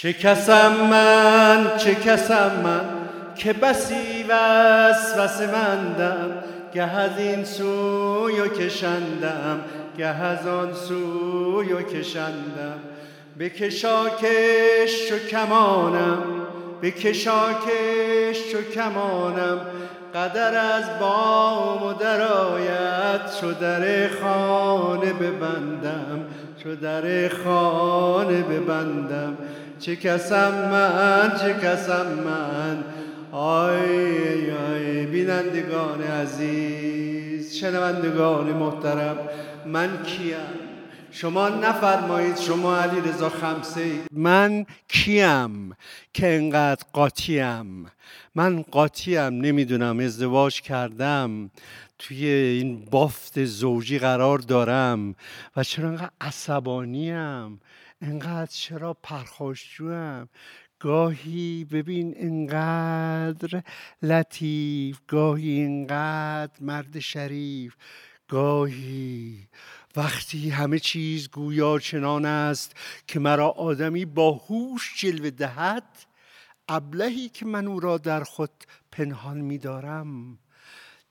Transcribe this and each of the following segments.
چه کسم من چه کسم من که بسی وسوسه مندم گه از این سوی کشندم گه از آن سوی کشندم. به کشاکش و کمانم به کشاکش و کمانم قدر از بام و درایت چو در خانه ببندم چو در خانه ببندم. چه کسم من چه کسم من. آی آی بینندگان عزیز شنوندگان محترم من کیم؟ شما نفرمایید شما علی رضا خمسه من کیم که انقدر قاطیم؟ من قاطیم نمی‌دونم ازدواج کردم توی این بافت زوجی قرار دارم و چرا انقدر عصبانیم؟ انقدر چرا پرخاشجویم گاهی ببین انقدر لطیف گاهی اینقدر مرد شریف. گاهی وقتی همه چیز گویا چنان است که مرا آدمی با هوش جلوه دهد ابلهی که من او را در خود پنهان می‌دارم.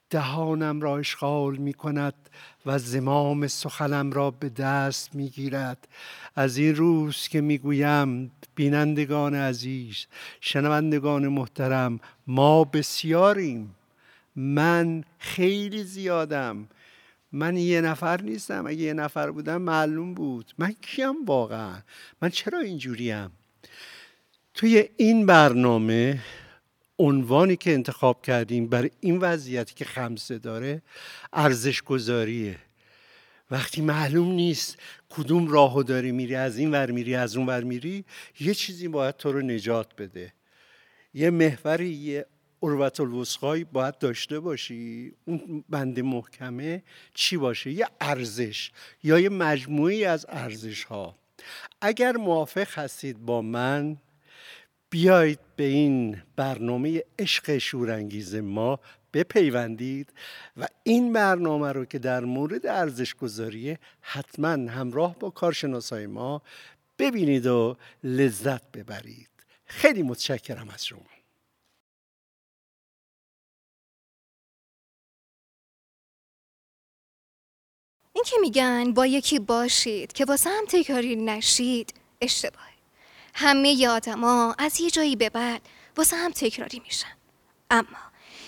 دهانم را اشغال می کند و زمام سخنم را به دست می گیرد از این روز که می گویم بینندگان عزیز شنوندگان محترم ما بسیاریم. من خیلی زیادم. من یه نفر نیستم. اگه یه نفر بودم معلوم بود. من کیم واقعا؟ من چرا اینجوریم؟ توی این برنامه عنوانی که انتخاب کردیم برای این وضعیتی که خمسه داره ارزش گذاریه وقتی معلوم نیست کدوم راهو داری میری از این ور میری از اون ور میری یه چیزی باید تو رو نجات بده. یه محوری یه عروت الوسقایی باید داشته باشی. اون بند محکمه چی باشه؟ یه ارزش یا یه مجموعی از ارزش ها اگر موافق هستید با من بیایید به این برنامه عشق شورانگیز ما بپیوندید و این برنامه رو که در مورد ارزش گذاریه حتما همراه با کارشناسای ما ببینید و لذت ببرید. خیلی متشکرم از شما. این که میگن با یکی باشید که واسه هم تکراری نشید اشتباه همه آدما از یه جایی به بعد واسه هم تکراری میشن. اما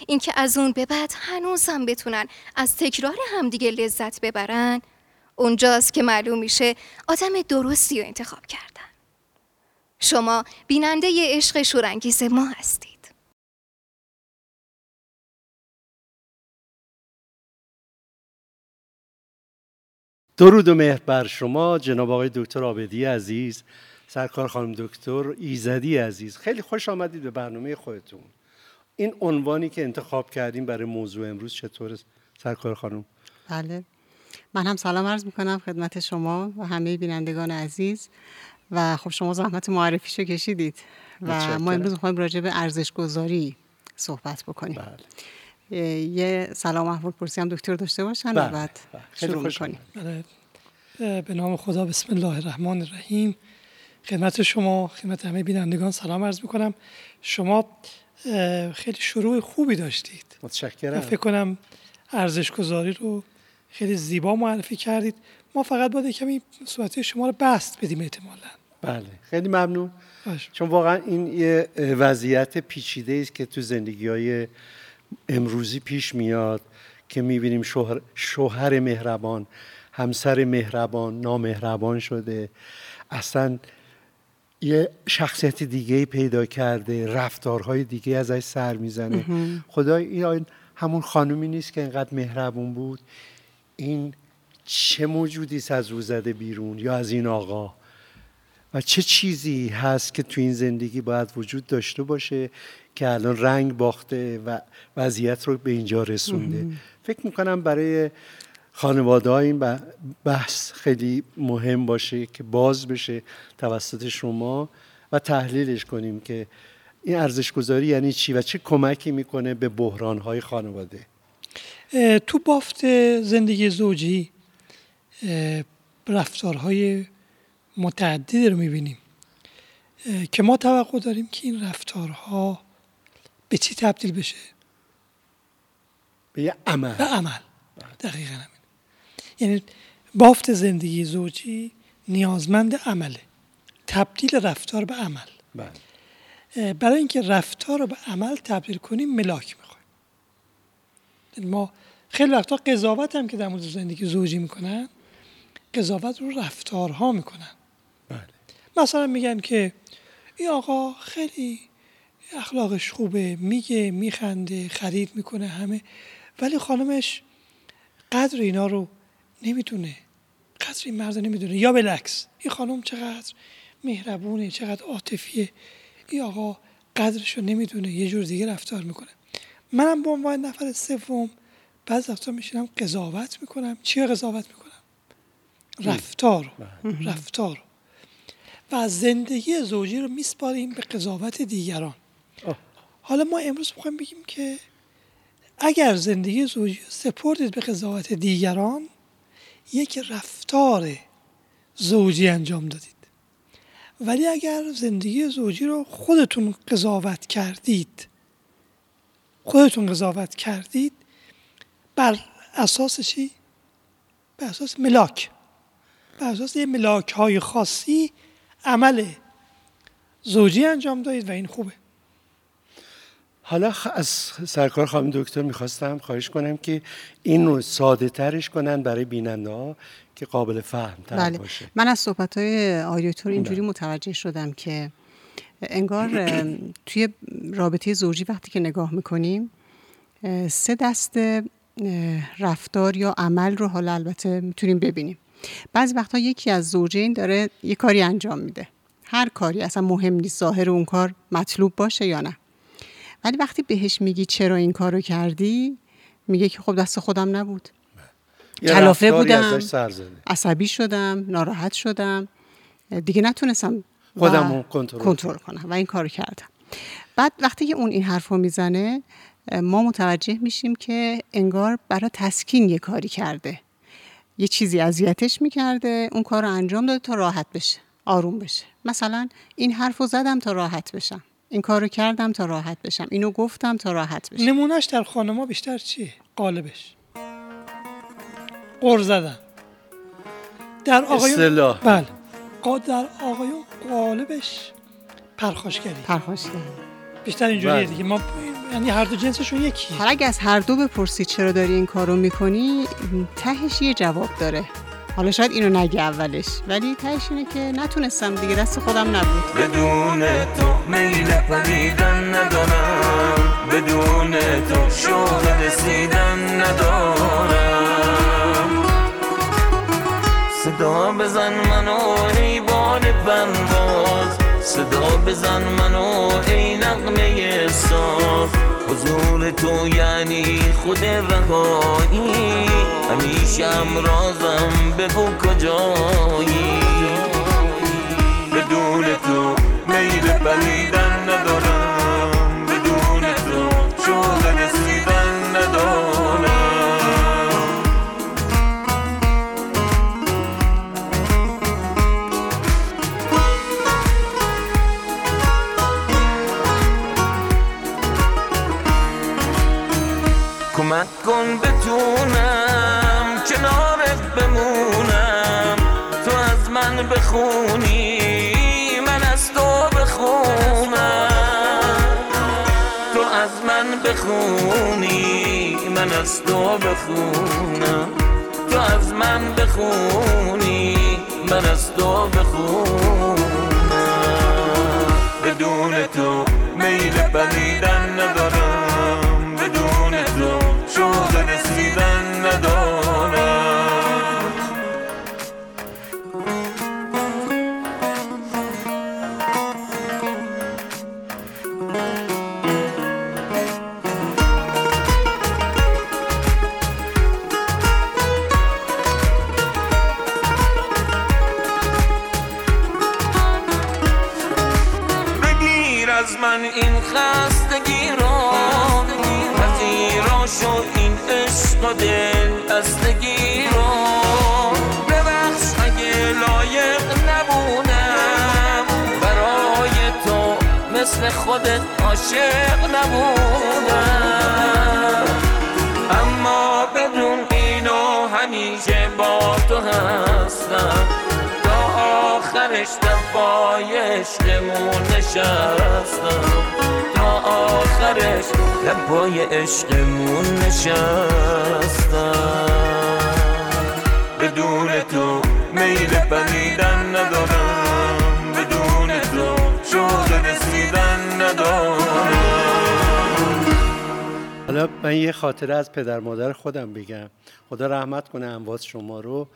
اینکه از اون به بعد هنوز هم بتونن از تکرار همدیگه لذت ببرن اونجاست که معلوم میشه آدم درستی رو انتخاب کردن. شما بیننده ی عشق شورانگیز ما هستید. درود و مهر بر شما جناب آقای دکتر آبدی عزیز. سرکار خانم دکتر ایزدی عزیز خیلی خوش آمدید به برنامه خودتون این عنوانی که انتخاب کردیم برای موضوع امروز چطور سرکار خانم بله من هم سلام عرض می‌کنم خدمت شما و همه بینندگان عزیز و خب شما زحمت معرفیشو کشیدید و ما امروز می‌خوایم راجع به ارزش گذاری صحبت بکنیم بله. یه سلام احوال پرسی هم دکتر داشته باشن بله. و بعد بله. شروع می‌کنیم بله. به نام خدا بسم الله الرحمن الرحیم خدمت شما خدمت همه بینندگان سلام عرض می‌کنم. شما خیلی شروع خوبی داشتید. متشکرم. فکر کنم ارزش گذاری رو خیلی زیبا معرفی کردید. ما فقط باید کمی صحبت شما رو بست بدیم احتمالا. بله. خیلی ممنون. باش. چون واقعا این یه وضعیت پیچیده است که تو زندگی های امروزی پیش میاد که می‌بینیم شوهر, شوهر مهربان همسر مهربان نامهربان شده. اصلا یه شخصیت دیگه پیدا کرده رفتارهای دیگه ازش سر می‌زنه. خدا این همون خانومی نیست که انقدر مهربون بود. این چه موجودی است از رو زده بیرون یا از این آقا؟ و چه چیزی هست که تو این زندگی باید وجود داشته باشه که الان رنگ باخته و وضعیت رو به اینجا رسونده؟ فکر می‌کنم برای خانواده این بحث خیلی مهم باشه که باز بشه توسط شما و تحلیلش کنیم که این ارزش گذاری یعنی چی و چه کمکی می‌کنه به بحران های خانواده تو بافت زندگی زوجی رفتارهای متعددی رو می‌بینیم. که ما توقع داریم که این رفتارها به چی تبدیل بشه؟ به یه عمل. به عمل. دقیقا همین. یعنی بافت زندگی زوجی نیازمند عمله. تبدیل رفتار به عمل. بله. برای اینکه رفتار رو به عمل تبدیل کنیم ملاک می‌خوایم. یعنی ما خیلی وقتا قضاوت هم که در مورد زندگی زوجی می‌کنن قضاوت رو رفتارها می‌کنن. بله. مثلا میگن که این آقا خیلی اخلاقش خوبه میگه میخنده خرید می‌کنه همه. ولی خانمش قدر اینا رو نمی‌دونه. قدر این مرد نمی‌دونه. یا بالعکس این خانم چقدر مهربونه چقدر عاطفیه. این آقا قدرش رو نمی‌دونه. یه جور دیگه رفتار می‌کنه. منم به عنوان نفر سوم بعض وقتا میشینم قضاوت می‌کنم. چی قضاوت می‌کنم؟ رفتار. بله. رفتار. و زندگی زوجی رو میسپاریم به قضاوت دیگران. حالا ما امروز می‌خوایم بگیم که اگر زندگی زوجی سپردید به قضاوت دیگران یک رفتار زوجی انجام دادید. ولی اگر زندگی زوجی رو خودتون قضاوت کردید خودتون قضاوت کردید بر اساس چی؟ بر اساس ملاک. بر اساس یه ملاک های خاصی عمل زوجی انجام دادید و این خوبه. حالا از سرکار خانم دکتر می‌خواستم خواهش کنم که این رو ساده ترش کنن برای بیننده ها که قابل فهم تر بله. باشه من از صحبت های آیوتور اینجوری بله. متوجه شدم که انگار توی رابطه زوجی وقتی که نگاه می‌کنیم سه دست رفتار یا عمل رو حالا البته می‌تونیم ببینیم بعضی وقتا یکی از زوجین داره یه کاری انجام میده هر کاری اصلا مهم نیست ظاهر اون کار مطلوب باشه یا نه ولی وقتی بهش میگی چرا این کارو کردی میگه که خب دست خودم نبود. کلافه بودم عصبی شدم ناراحت شدم. دیگه نتونستم خودم کنترل کنم. و این کارو کردم. بعد وقتی که اون این حرفو می‌زنه ما متوجه میشیم که انگار برای تسکین یه کاری کرده. یه چیزی اذیتش می‌کرده اون کار رو انجام داده تا راحت بشه آروم بشه. مثلا این حرفو زدم تا راحت بشم. این کارو کردم تا راحت بشم. اینو گفتم تا راحت بشم. نمونهش در خانما بیشتر چیه؟ قالبش. قر زدن. در آقایون بله. در آقایون قالبش پرخاشگری. پرخاشگری. بیشتر اینجوریه بله. دیگه. ما یعنی هر دو جنسشون یکی حالا اگه از هر دو بپرسید چرا داری این کارو می‌کنی تهش یه جواب داره. حالا شاید اینو نگه اولش. ولی تهش اینه که نتونستم دیگه دست خودم نبود. بدون تو میل پریدن ندارم. بدون تو شوق رسیدن ندارم. صدا بزن منو ای باد پرواز صدا بزن منو ای نغمه ساز. حضور تو یعنی خود رهایی؟ همیشه رازم بگو کجایی؟ بدون تو میل بلیدن بخونی من از تو بخونم. تو از من بخونی من از تو بخونم. بدون تو میل بلیدن ندارم. نشستم. تا آخرش لبای عشقمون نشستم. بدون تو میل پریدن ندارم. بدون تو شوق رسیدن ندارم. حالا من یه خاطره از پدر مادر خودم بگم. خدا رحمت کنه امواز شما رو.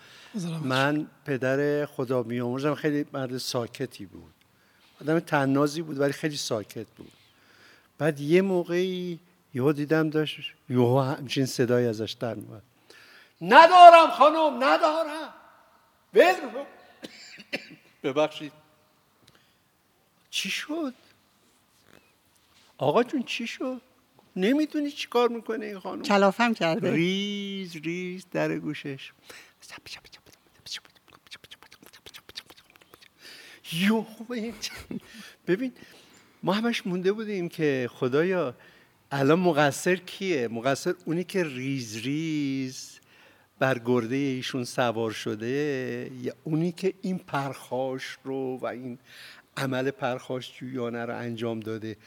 من پدر خدا بیامرزم. خیلی مرد ساکتی بود. آدم تنازی بود ولی خیلی ساکت بود. بعد یه موقعی یهو دیدم داشت یهو همچین صدای ازش در میاد ندارم خانم ندارم. ببخشید. چی شد؟ آقا جون چی شد؟ نمی‌دونی چی کار می‌کنه این خانم؟ کلافم کرده. ریز ریز در گوشش. یو ببین ما همش مونده بودیم که خدایا الان مقصر کیه؟ مقصر اونی که ریز ریز بر گرده ایشون سوار شده یا اونی که این پرخاش رو و این عمل پرخاش جویانه رو انجام داده؟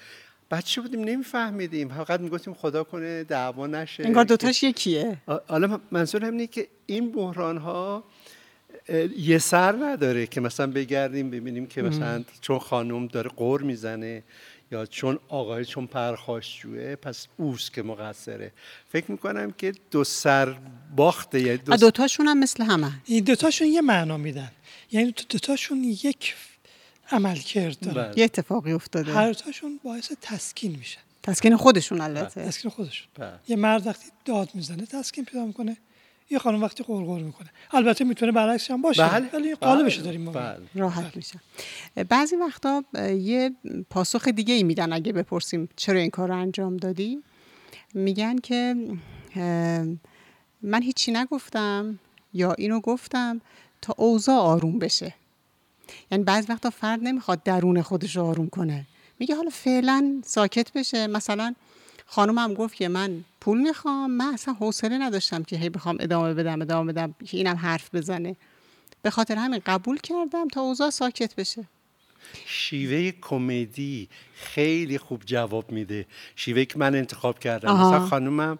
بچه بودیم؟ نمیفهمیدیم. فقط می‌گفتیم خدا کنه دعوا نشه. انگار دوتاش یکیه. حالا منظور اینه که این بحران ها یه سر نداره که مثلا بگردیم ببینیم که مثلا چون خانم داره قور می‌زنه یا چون آقای چون پرخاشجوه پس اوست که مقصره. فکر می‌کنم که دو سر باخته یعنی دو دوتاشون هم مثل همه این دوتاشون یه معنا میدن. یعنی دوتاشون یک عمل کرد بله. یه اتفاقی افتاده. هر تاشون باعث تسکین میشن تسکین خودشون البته. تسکین خودشون. بله. یه مرد وقتی داد می‌زنه تسکین پیدا می‌کنه. یه خانم وقتی قرقر می‌کنه. البته می‌تونه برعکس هم باشه بله. ولی قالبش داریم. بله. راحت میشه. بعضی وقتا یه پاسخ دیگه ای میدن اگه بپرسیم چرا این کار رو انجام دادی. میگن که من هیچی نگفتم یا اینو گفتم تا اوضاع آروم بشه. یعنی بعضی وقتا فرد نمی‌خواد درون خودش رو آروم کنه. میگه حالا فعلا ساکت بشه. مثلا خانم گفت که من پول می‌خوام من اصلا حوصله نداشتم که هی بخوام ادامه بدم ادامه بدم که اینم حرف بزنه. به خاطر همین قبول کردم تا اوضاع ساکت بشه. شیوه کمدی خیلی خوب جواب میده. شیوه که من انتخاب کردم. آها. مثلا خانومم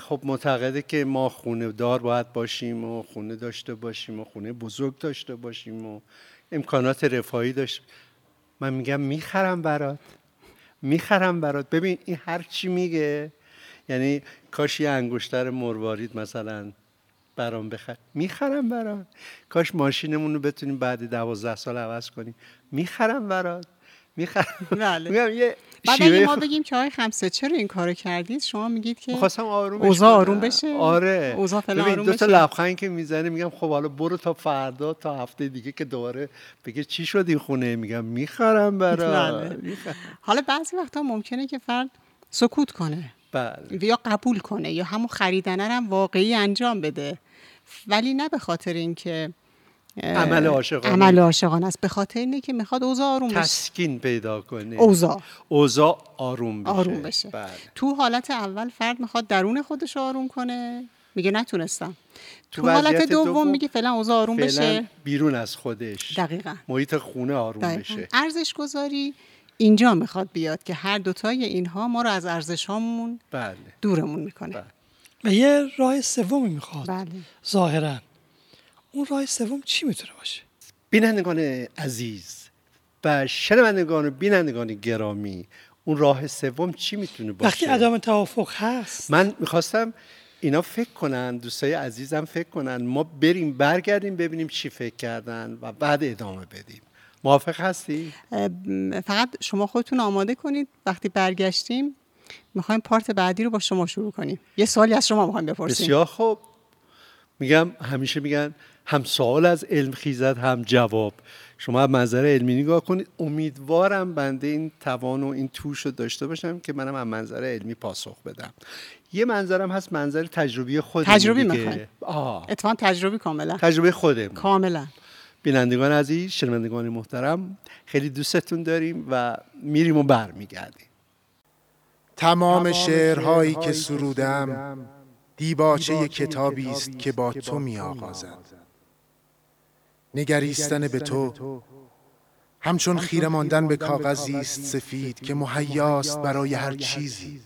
خب معتقده که ما خونه دار باید باشیم و خونه داشته باشیم و خونه بزرگ داشته باشیم و امکانات رفاهی داشت من میگم می‌خرم برات. می‌خرم برات. ببین این هر چی میگه یعنی کاش یه انگشتر مروارید مثلا برام بخر. می‌خرم برات. کاش ماشینمون رو بتونیم بعد دوازده سال عوض کنیم. می‌خرم برات. می‌خرم. بله. میگم یه بعد اگه ما بگیم که آقای خمسه چرا این کارو کردید؟ شما میگید که خواستم آروم اوضاع آروم بشه؟ آره. اوضاع آروم دو تا لبخند که می‌زنه میگم خب حالا برو تا فردا تا هفته دیگه که دوباره بگه چی شد این خونه؟ میگم می‌خرم برا بله. حالا بعضی وقتا ممکنه که فرد سکوت کنه. بله. یا قبول کنه یا همون خریدن هم واقعی انجام بده. ولی نه به خاطر اینکه عمل عاشقانه. عمل عاشقانه است. به خاطر اینه که می‌خواد اوضاع آروم بشه. تسکین پیدا کنه. اوضاع. اوضاع آروم بشه. آروم بشه. بله. تو حالت اول فرد می‌خواد درون خودش آروم کنه. میگه نتونستم. تو, تو حالت دوم, دوم میگه فعلا اوضاع آروم بشه. بیرون از خودش. دقیقا. محیط خونه آروم دقیقا. بشه. ارزش گذاری اینجا می‌خواد بیاد که هر دوتای اینها ما رو از ارزش هامون بله. دورمون می‌کنه. بله. و یه راه سومی می‌خواد. بله. اون راه سوم چی می‌تونه باشه؟ بینندگان عزیز و شنوندگان و بینندگان گرامی اون راه سوم چی می‌تونه باشه؟ وقتی عدم توافق هست. من می‌خواستم اینا فکر کنن دوستای عزیزم فکر کنن. ما بریم برگردیم ببینیم چی فکر کردن و بعد ادامه بدیم. موافق هستی؟ فقط شما خودتون آماده کنید. وقتی برگشتیم می‌خوایم پارت بعدی رو با شما شروع کنیم. یه سوالی از شما می‌خوایم بپرسیم. بسیار خوب. میگم همیشه میگن هم سوال از علم خیزد هم جواب. شما منظر علمی نگاه کنید. امیدوارم بنده این توان و این توش رو داشته باشم که منم از منظر علمی پاسخ بدم. یه منظرم هست منظر تجربی خود تجربی می‌خوایم اتفاقا تجربی کاملا. تجربه خودم کاملا. بینندگان عزیز شنوندگان محترم خیلی دوستتون داریم و میریم و برمیگردیم. تمام شعرهایی که سرودم دیباچه کتابی است که با تو می آغازد نگریستن به تو. همچون خیره ماندن به کاغذی است سفید که مهیاست برای هر چیزی.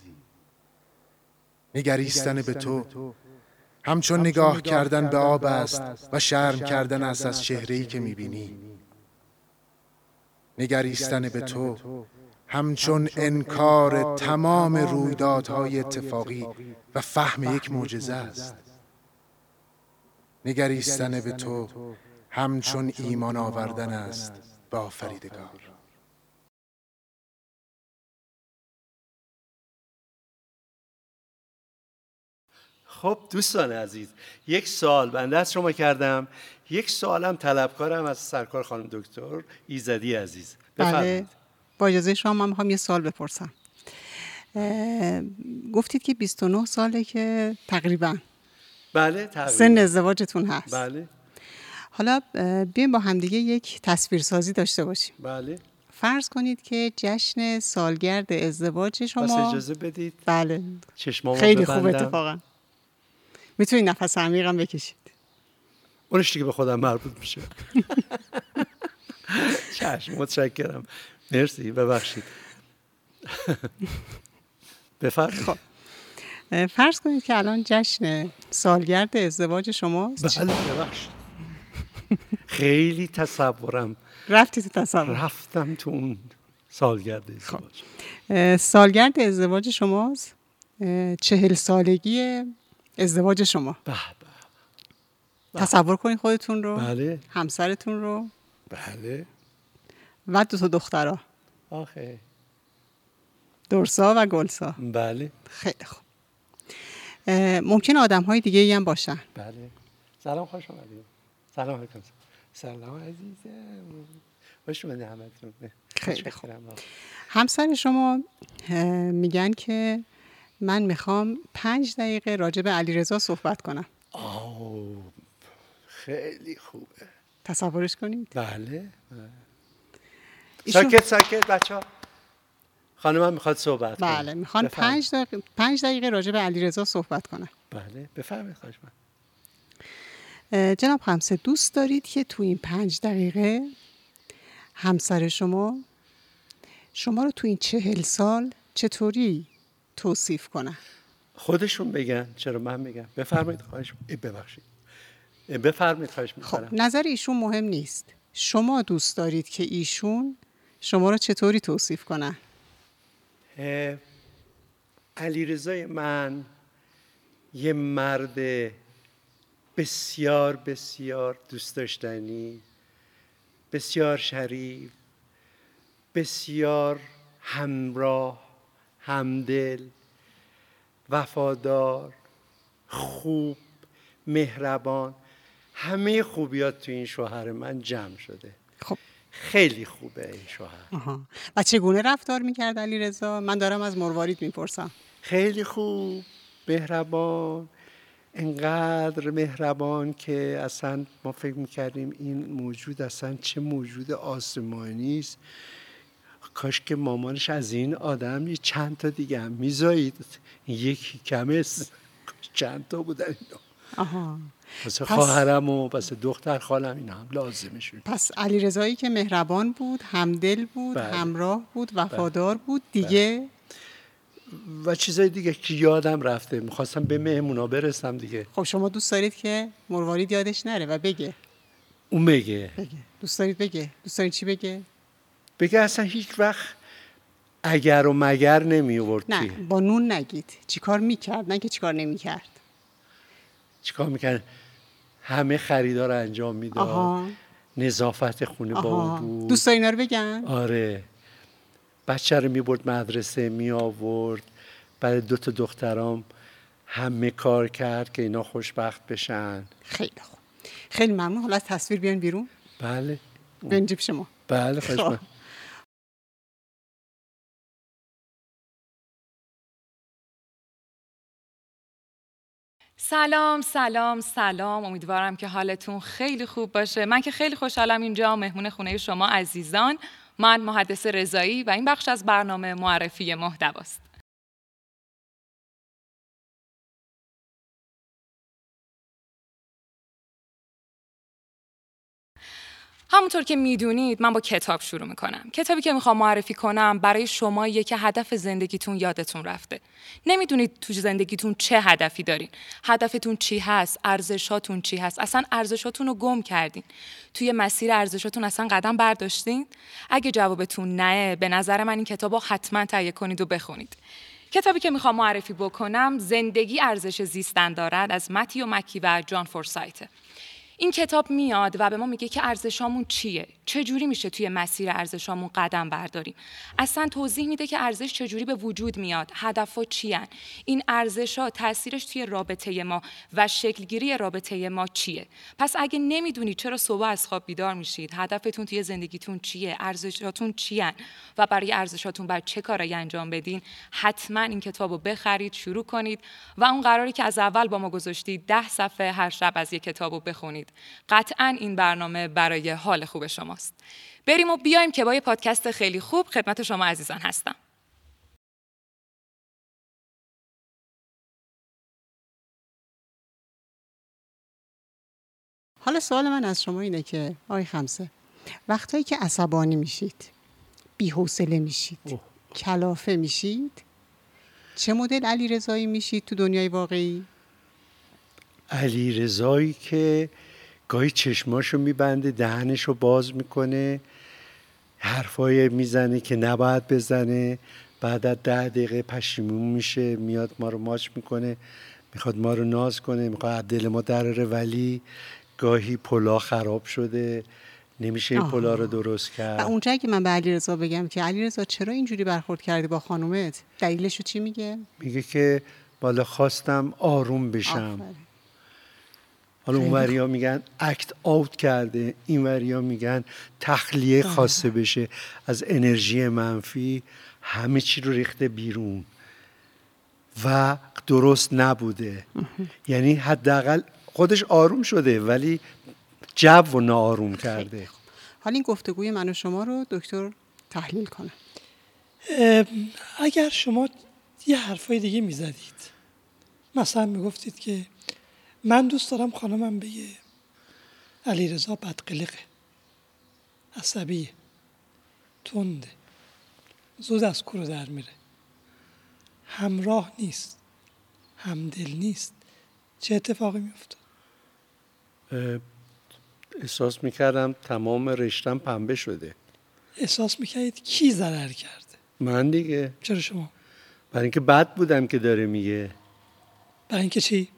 نگریستن به تو. همچون نگاه کردن به آب است و شرم کردن است از چهره‌ای که می‌بینی. نگریستن به تو. همچون انکار تمام رویدادهای اتفاقی و فهم یک معجزه است. نگریستن به تو. همچون ایمان آوردن است به آفریدگار. خب دوستان عزیز یک سال بنده از شما کردم. یک سالم طلبکارم از سرکار خانم دکتر ایزدی عزیز. بله با اجازه شما من می‌خوام یه سال بپرسم. گفتید که 29 ساله که تقریبا. بله تقریبا. سن ازدواجتون هست. بله. حالا بیایم با همدیگه یک تصویرسازی داشته باشیم. بله. فرض کنید که جشن سالگرد ازدواج شما بس اجازه بدید. بله. چشمامو خیلی خوب ببندم. اتفاقا. می‌تونید نفس عمیقم بکشید. اونش دیگه به خودم مربوط میشه. چشم متشکرم. مرسی ببخشید. بفرمایید. خب. فرض کنید که الان جشن سالگرد ازدواج شماست. بله ببخشید. خیلی تصورم. رفتی تو تصور. رفتم تو اون سالگرد ازدواج. اه، سالگرد ازدواج شماست. چهل سالگی ازدواج شما. به به. تصور کنید خودتون رو. بله. همسرتون رو. بله. و دو تا دخترها آخه. درسا و گلسا. بله. خیلی خوب. ممکن آدم های دیگه ای هم باشن. بله. سلام خوش اومدید. سلام علیکم. سلام عزیزم. خوش اومدید همتون. خیلی خوب. همسر شما میگن که من می‌خوام پنج دقیقه راجع به علیرضا صحبت کنم. آو خیلی خوبه. تصورش کنید. بله. ایشون- ساکت ساکت بچه ها خانمم می‌خواد صحبت. بله می‌خوان. پنج دقیقه, پنج دقیقه راجع به علیرضا صحبت کنم بله بفرمایید خواهش من جناب همسه دوست دارید که تو این پنج دقیقه همسر شما شما رو تو این چهل سال چطوری توصیف کنن؟ خودشون بگن. چرا من میگم؟ بفرمایید خواهش ببخشید. ای، بفرمایید خواهش می‌کنم. خب نظر ایشون مهم نیست. شما دوست دارید که ایشون شما رو چطوری توصیف کنن؟ علی رضای من یه مرد بسیار بسیار دوست داشتنی بسیار شریف بسیار همراه همدل وفادار خوب مهربان. همه خوبیات تو این شوهر من جمع شده. خب. خیلی خوبه این شوهر. آها. و چگونه رفتار می‌کرد علی رضا؟ من دارم از مروارید می‌پرسم. خیلی خوب مهربان. انقدر مهربان که اصلا ما فکر می‌کردیم این موجود اصلا چه موجود آسمانی است. کاش که مامانش از این آدم یه چند تا دیگه هم میزایید. یکی کمه. کاش چند تا بودن اینا. آها. پس- خواهرم و واسه دختر خالم اینا هم لازمشون. پس علی رضایی که مهربان بود همدل بود بله. همراه بود وفادار بود دیگه و چیزای دیگه که یادم رفته. می‌خواستم به مهمونا برسم دیگه. خب شما دوست دارید که مروارید یادش نره و بگه. اون بگه. بگه. دوست دارید بگه. دوست دارید چی بگه؟ بگه اصلا هیچ وقت اگر و مگر نمی آورد نه. با نون نگید. چیکار می‌کرد؟ نه که چیکار نمی‌کرد. چیکار می‌کنه همه خریدار انجام می‌داد. نظافت خونه با اون بود. دوست داری اینا رو بگن؟ آره. بچه رو می‌برد مدرسه می آورد برای دو تا دخترام همه کار کرد که اینا خوشبخت بشن. خیلی خوب. خیلی ممنون. حالا تصویر بیان بیرون. بله. بیان جیب شما. بله خوش خب. سلام سلام سلام. امیدوارم که حالتون خیلی خوب باشه. من که خیلی خوشحالم اینجا مهمون خونه شما عزیزان. من محدث رضایی و این بخش از برنامه معرفی محتواست همونطور که می‌دونید من با کتاب شروع می‌کنم. کتابی که می‌خوام معرفی کنم برای شما که هدف زندگیتون یادتون رفته. نمی‌دونید تو زندگیتون چه هدفی دارین. هدفتون چی هست؟ ارزشاتون چی هست؟ اصلا ارزشاتون رو گم کردین. توی مسیر ارزشاتون اصلا قدم برداشتین؟ اگه جوابتون نه به نظر من این کتاب رو حتما تهیه کنید و بخونید. کتابی که می‌خوام معرفی بکنم زندگی ارزش زیستن دارد از متیو مکی و جان فورسایت این کتاب میاد و به ما میگه که ارزشامون چیه؟ چجوری میشه توی مسیر ارزشامون قدم برداریم؟ اصلا توضیح میده که ارزش چجوری به وجود میاد هدفها چیان؟ این ارزش ها تاثیرش توی رابطه ما و شکلگیری رابطه ما چیه؟ پس اگه نمی‌دونید چرا صبح از خواب بیدار میشید هدفتون توی زندگیتون چیه؟ ارزشاتون چیان؟ و برای ارزشاتون باید چه کارایی انجام بدین؟ حتما این کتاب رو بخرید شروع کنید و اون قراری که از اول با ما گذاشتید ده صفحه هر شب از یک کتاب رو بخونید. قطعا این برنامه برای حال خوب شماست. بریم و بیایم که با یه پادکست خیلی خوب خدمت شما عزیزان هستم. حالا سوال من از شما اینه که آقای خمسه وقتایی که عصبانی میشید بیحوصله میشید کلافه میشید چه مدل علی رضایی میشید تو دنیای واقعی؟ علی رضایی که گاهی چشماشو میبنده دهنشو باز می‌کنه حرفای می‌زنه که نباید بزنه. بعد از ده دقیقه پشیمون میشه میاد ما رو ماچ می‌کنه می‌خواد ما رو ناز کنه می‌خواد دل ما دراره ولی گاهی پلا خراب شده نمیشه این پلا رو درست کرد. و اونجایی که من به علیرضا بگم که علیرضا چرا اینجوری برخورد کردی با خانومت؟ دلیلش رو چی میگه؟ میگه که بالا خواستم آروم بشم. حالا اون وریا میگن اکت آوت کرده. این وریا میگن تخلیه. خواسته بشه. از انرژی منفی همه چی رو ریخته بیرون. و درست نبوده. یعنی حداقل خودش آروم شده ولی جو و ناآروم کرده. حالا این گفتگوی من و شما رو دکتر تحلیل کنه اگر شما یه حرفای دیگه می‌زدید مثلا می‌گفتید که من دوست دارم خانمم بگه. علی رضا بدقلقه. عصبیه. تنده. زود از کورو در میره. همراه نیست. همدل نیست. چه اتفاقی میفته احساس می‌کردم تمام رشتم پنبه شده. احساس می‌کردید کی ضرر کرده؟ من دیگه. چرا شما؟ برای اینکه بد بودم که داره میگه. برای اینکه چی؟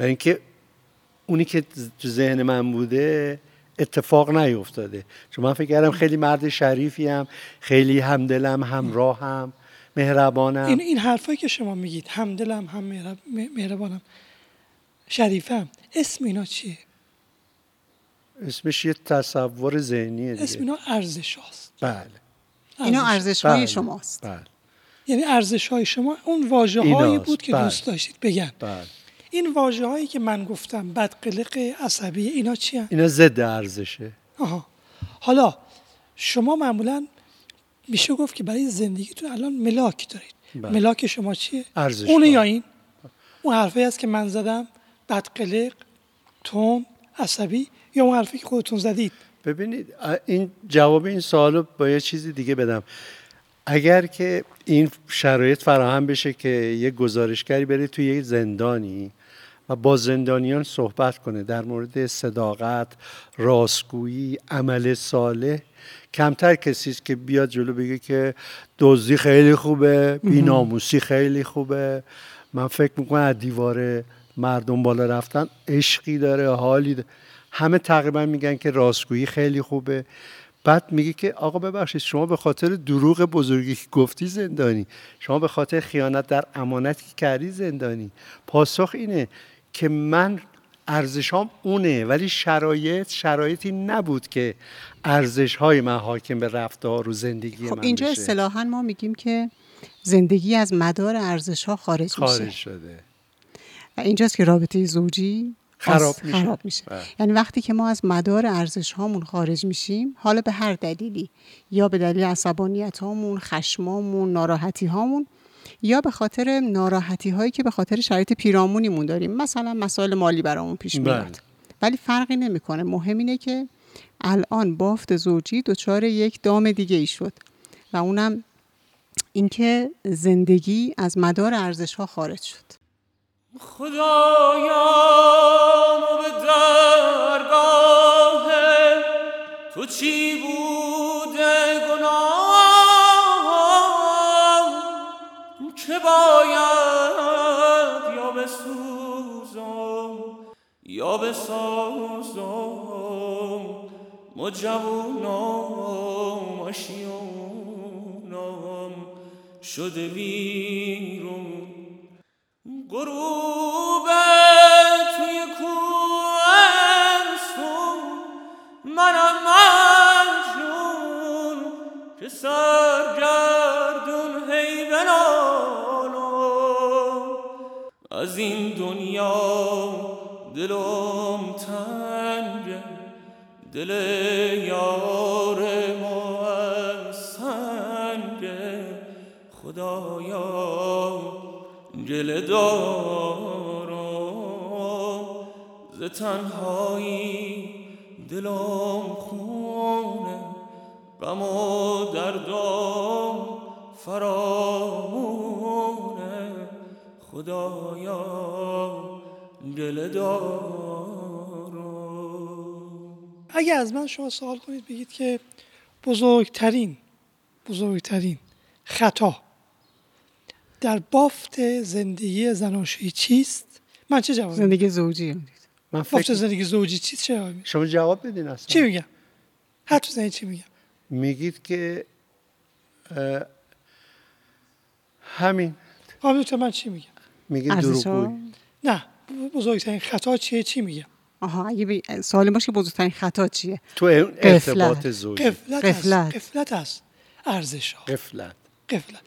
برای اینکه اونی که تو ذهن من بوده اتفاق نیفتاده چون من فکر کردم خیلی مرد شریفی هم خیلی همدلم همراهم مهربانم. این این حرفایی که شما میگید همدلم هم مهربانم شریفم اسم اینا چیه؟ اسمش یه تصور ذهنیه دیگه. اسم اینا ارزش هاست بله. اینا ارزش. های بله. شماست. بله. یعنی ارزش های شما اون واژه هایی بود که بله. دوست داشتید بگن. بله. این واژه هایی که من گفتم بدقلق عصبی اینا چی هن؟ اینا ضد ارزشه. آها. حالا شما معمولا میشه گفت که برای زندگیتون الان ملاک دارید. بله. ملاک شما چیه؟ ارزش اون یا این؟ اون حرفی است که من زدم بدقلق تون عصبی یا اون حرفی که خودتون زدید؟ ببینید این جواب این سوال با یه چیزی دیگه بدم. اگر که این شرایط فراهم بشه که یه گزارشگری بره توی یه زندانی و با زندانیان صحبت کنه در مورد صداقت، راستگویی، عمل صالح. کمتر کسی است که بیاد جلو بگه که دزدی خیلی خوبه، بیناموسی خیلی خوبه. من فکر می‌کنم از دیوار مردم بالا رفتن عشقی داره حالی داره. همه تقریبا میگن که راستگویی خیلی خوبه. بعد میگه که آقا ببخشید شما به خاطر دروغ بزرگی که گفتی زندانی شما به خاطر خیانت در امانت که کردی زندانی. پاسخ اینه که من ارزشام اونه ولی شرایط شرایطی نبود که ارزش های من حاکم به رفتار و زندگی خب من اینجا اصطلاحا ما میگیم که زندگی از مدار ارزش ها خارج, خارج شده و اینجاست که رابطه زوجی خراب میشه, خراب میشه. بله. یعنی وقتی که ما از مدار ارزش هامون خارج میشیم حالا به هر دلیلی یا به دلیل عصبانیت هامون خشمامون ناراحتی هامون یا به خاطر ناراحتی هایی که به خاطر شرایط پیرامونیمون داریم. مثلا مسائل مالی برامون پیش میاد. بله. ولی فرقی نمی‌کنه. مهم اینه که الان بافت زوجی دچار یک دام دیگه ای شد و اونم اینکه زندگی از مدار ارزش ها خارج شد. خدایا به درگاه تو چی بوده گناه؟ باید یا بسوزم یا بسازم ما جوونام آشیانم شده بیرون. غروب توی کوهستون منم مجنون. که سرگردون دنیا دلم تنگه دل یار ما سنگه. خدایا گله دارم ز تنهایی دلم خونه. غم و دردم فرامونه خدایا گله دارم. اگه از من شما سوال کنید بگید که بزرگترین بزرگترین خطا در بافت زندگی زناشویی چیست؟ من چه جوابی زندگی زوجی من فکر... بافت زندگی زوجی چیست؟ چه شما جواب بدین اصلا. چی میگم؟ حتی زنی چی میگم؟ میگید که همین. آمین تو من چی میگم؟ میگید دروغگوی نه. بزرگترین خطا چیه؟ چی میگم آها اگه بی... سوال باشه بزرگترین خطا چیه؟ تو ارتباط زوجی. قفلت قفلت. قفلت است. ارزش قفلت. قفلت.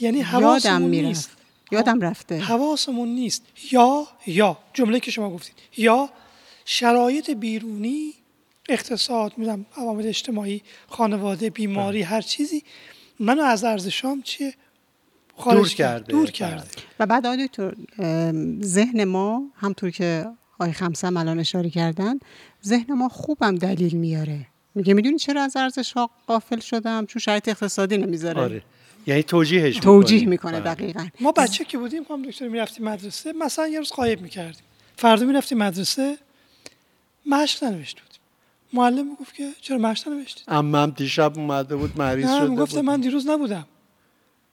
یعنی حواسمون نیست. یادم رفته. حواسمون نیست. یا یا. جمله که شما گفتید. یا شرایط بیرونی اقتصاد می‌دونم عوامل اجتماعی خانواده بیماری هر چیزی منو از ارزشام چیه؟ دور کرده. دور کرده. و بعد آقای دکتر ذهن ما همطور که آقای خمسم الان اشاره کردن ذهن ما خوبم دلیل میاره. میگه می‌دونی چرا از ارزش ها قافل شدم؟ چون شرایط اقتصادی نمی‌ذاره. آره. یعنی توجیهش توجیه می‌کنه بله. دقیقا. ما بچه که بودیم خانم دکتر می‌رفتیم مدرسه مثلا یه روز قایب می‌کردیم. فردا می‌رفتیم مدرسه مشق ننوشته بودیم معلم می‌گفت که چرا مشق ننوشتید؟ امم دیشب اومده بود مریض شده بود. من دیروز نبودم.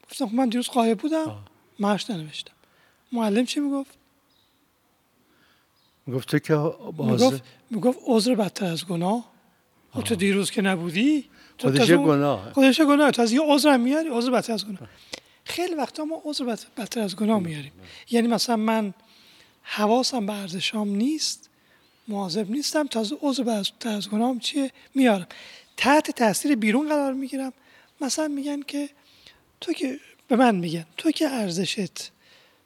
گفتم من دیروز قایب بودم مشق ننوشتم. معلم چی می‌گفت؟ می‌گفت تو که می‌گفت می‌گفت عذر بدتر از گناه. و تو دیروز که نبودی خودش گناه. خودش گناه. تو از یه عذر میاری عذر بدتر از گناه. خیلی وقتا ما عذر بدتر از گناه میاریم. یعنی مثلا من حواسم به ارزشام نیست مواظب نیستم تازه عذر بدتر از گناهم چیه؟ میارم. تحت تاثیر بیرون قرار می‌گیرم. مثلا میگن که تو که به من میگن تو که ارزشت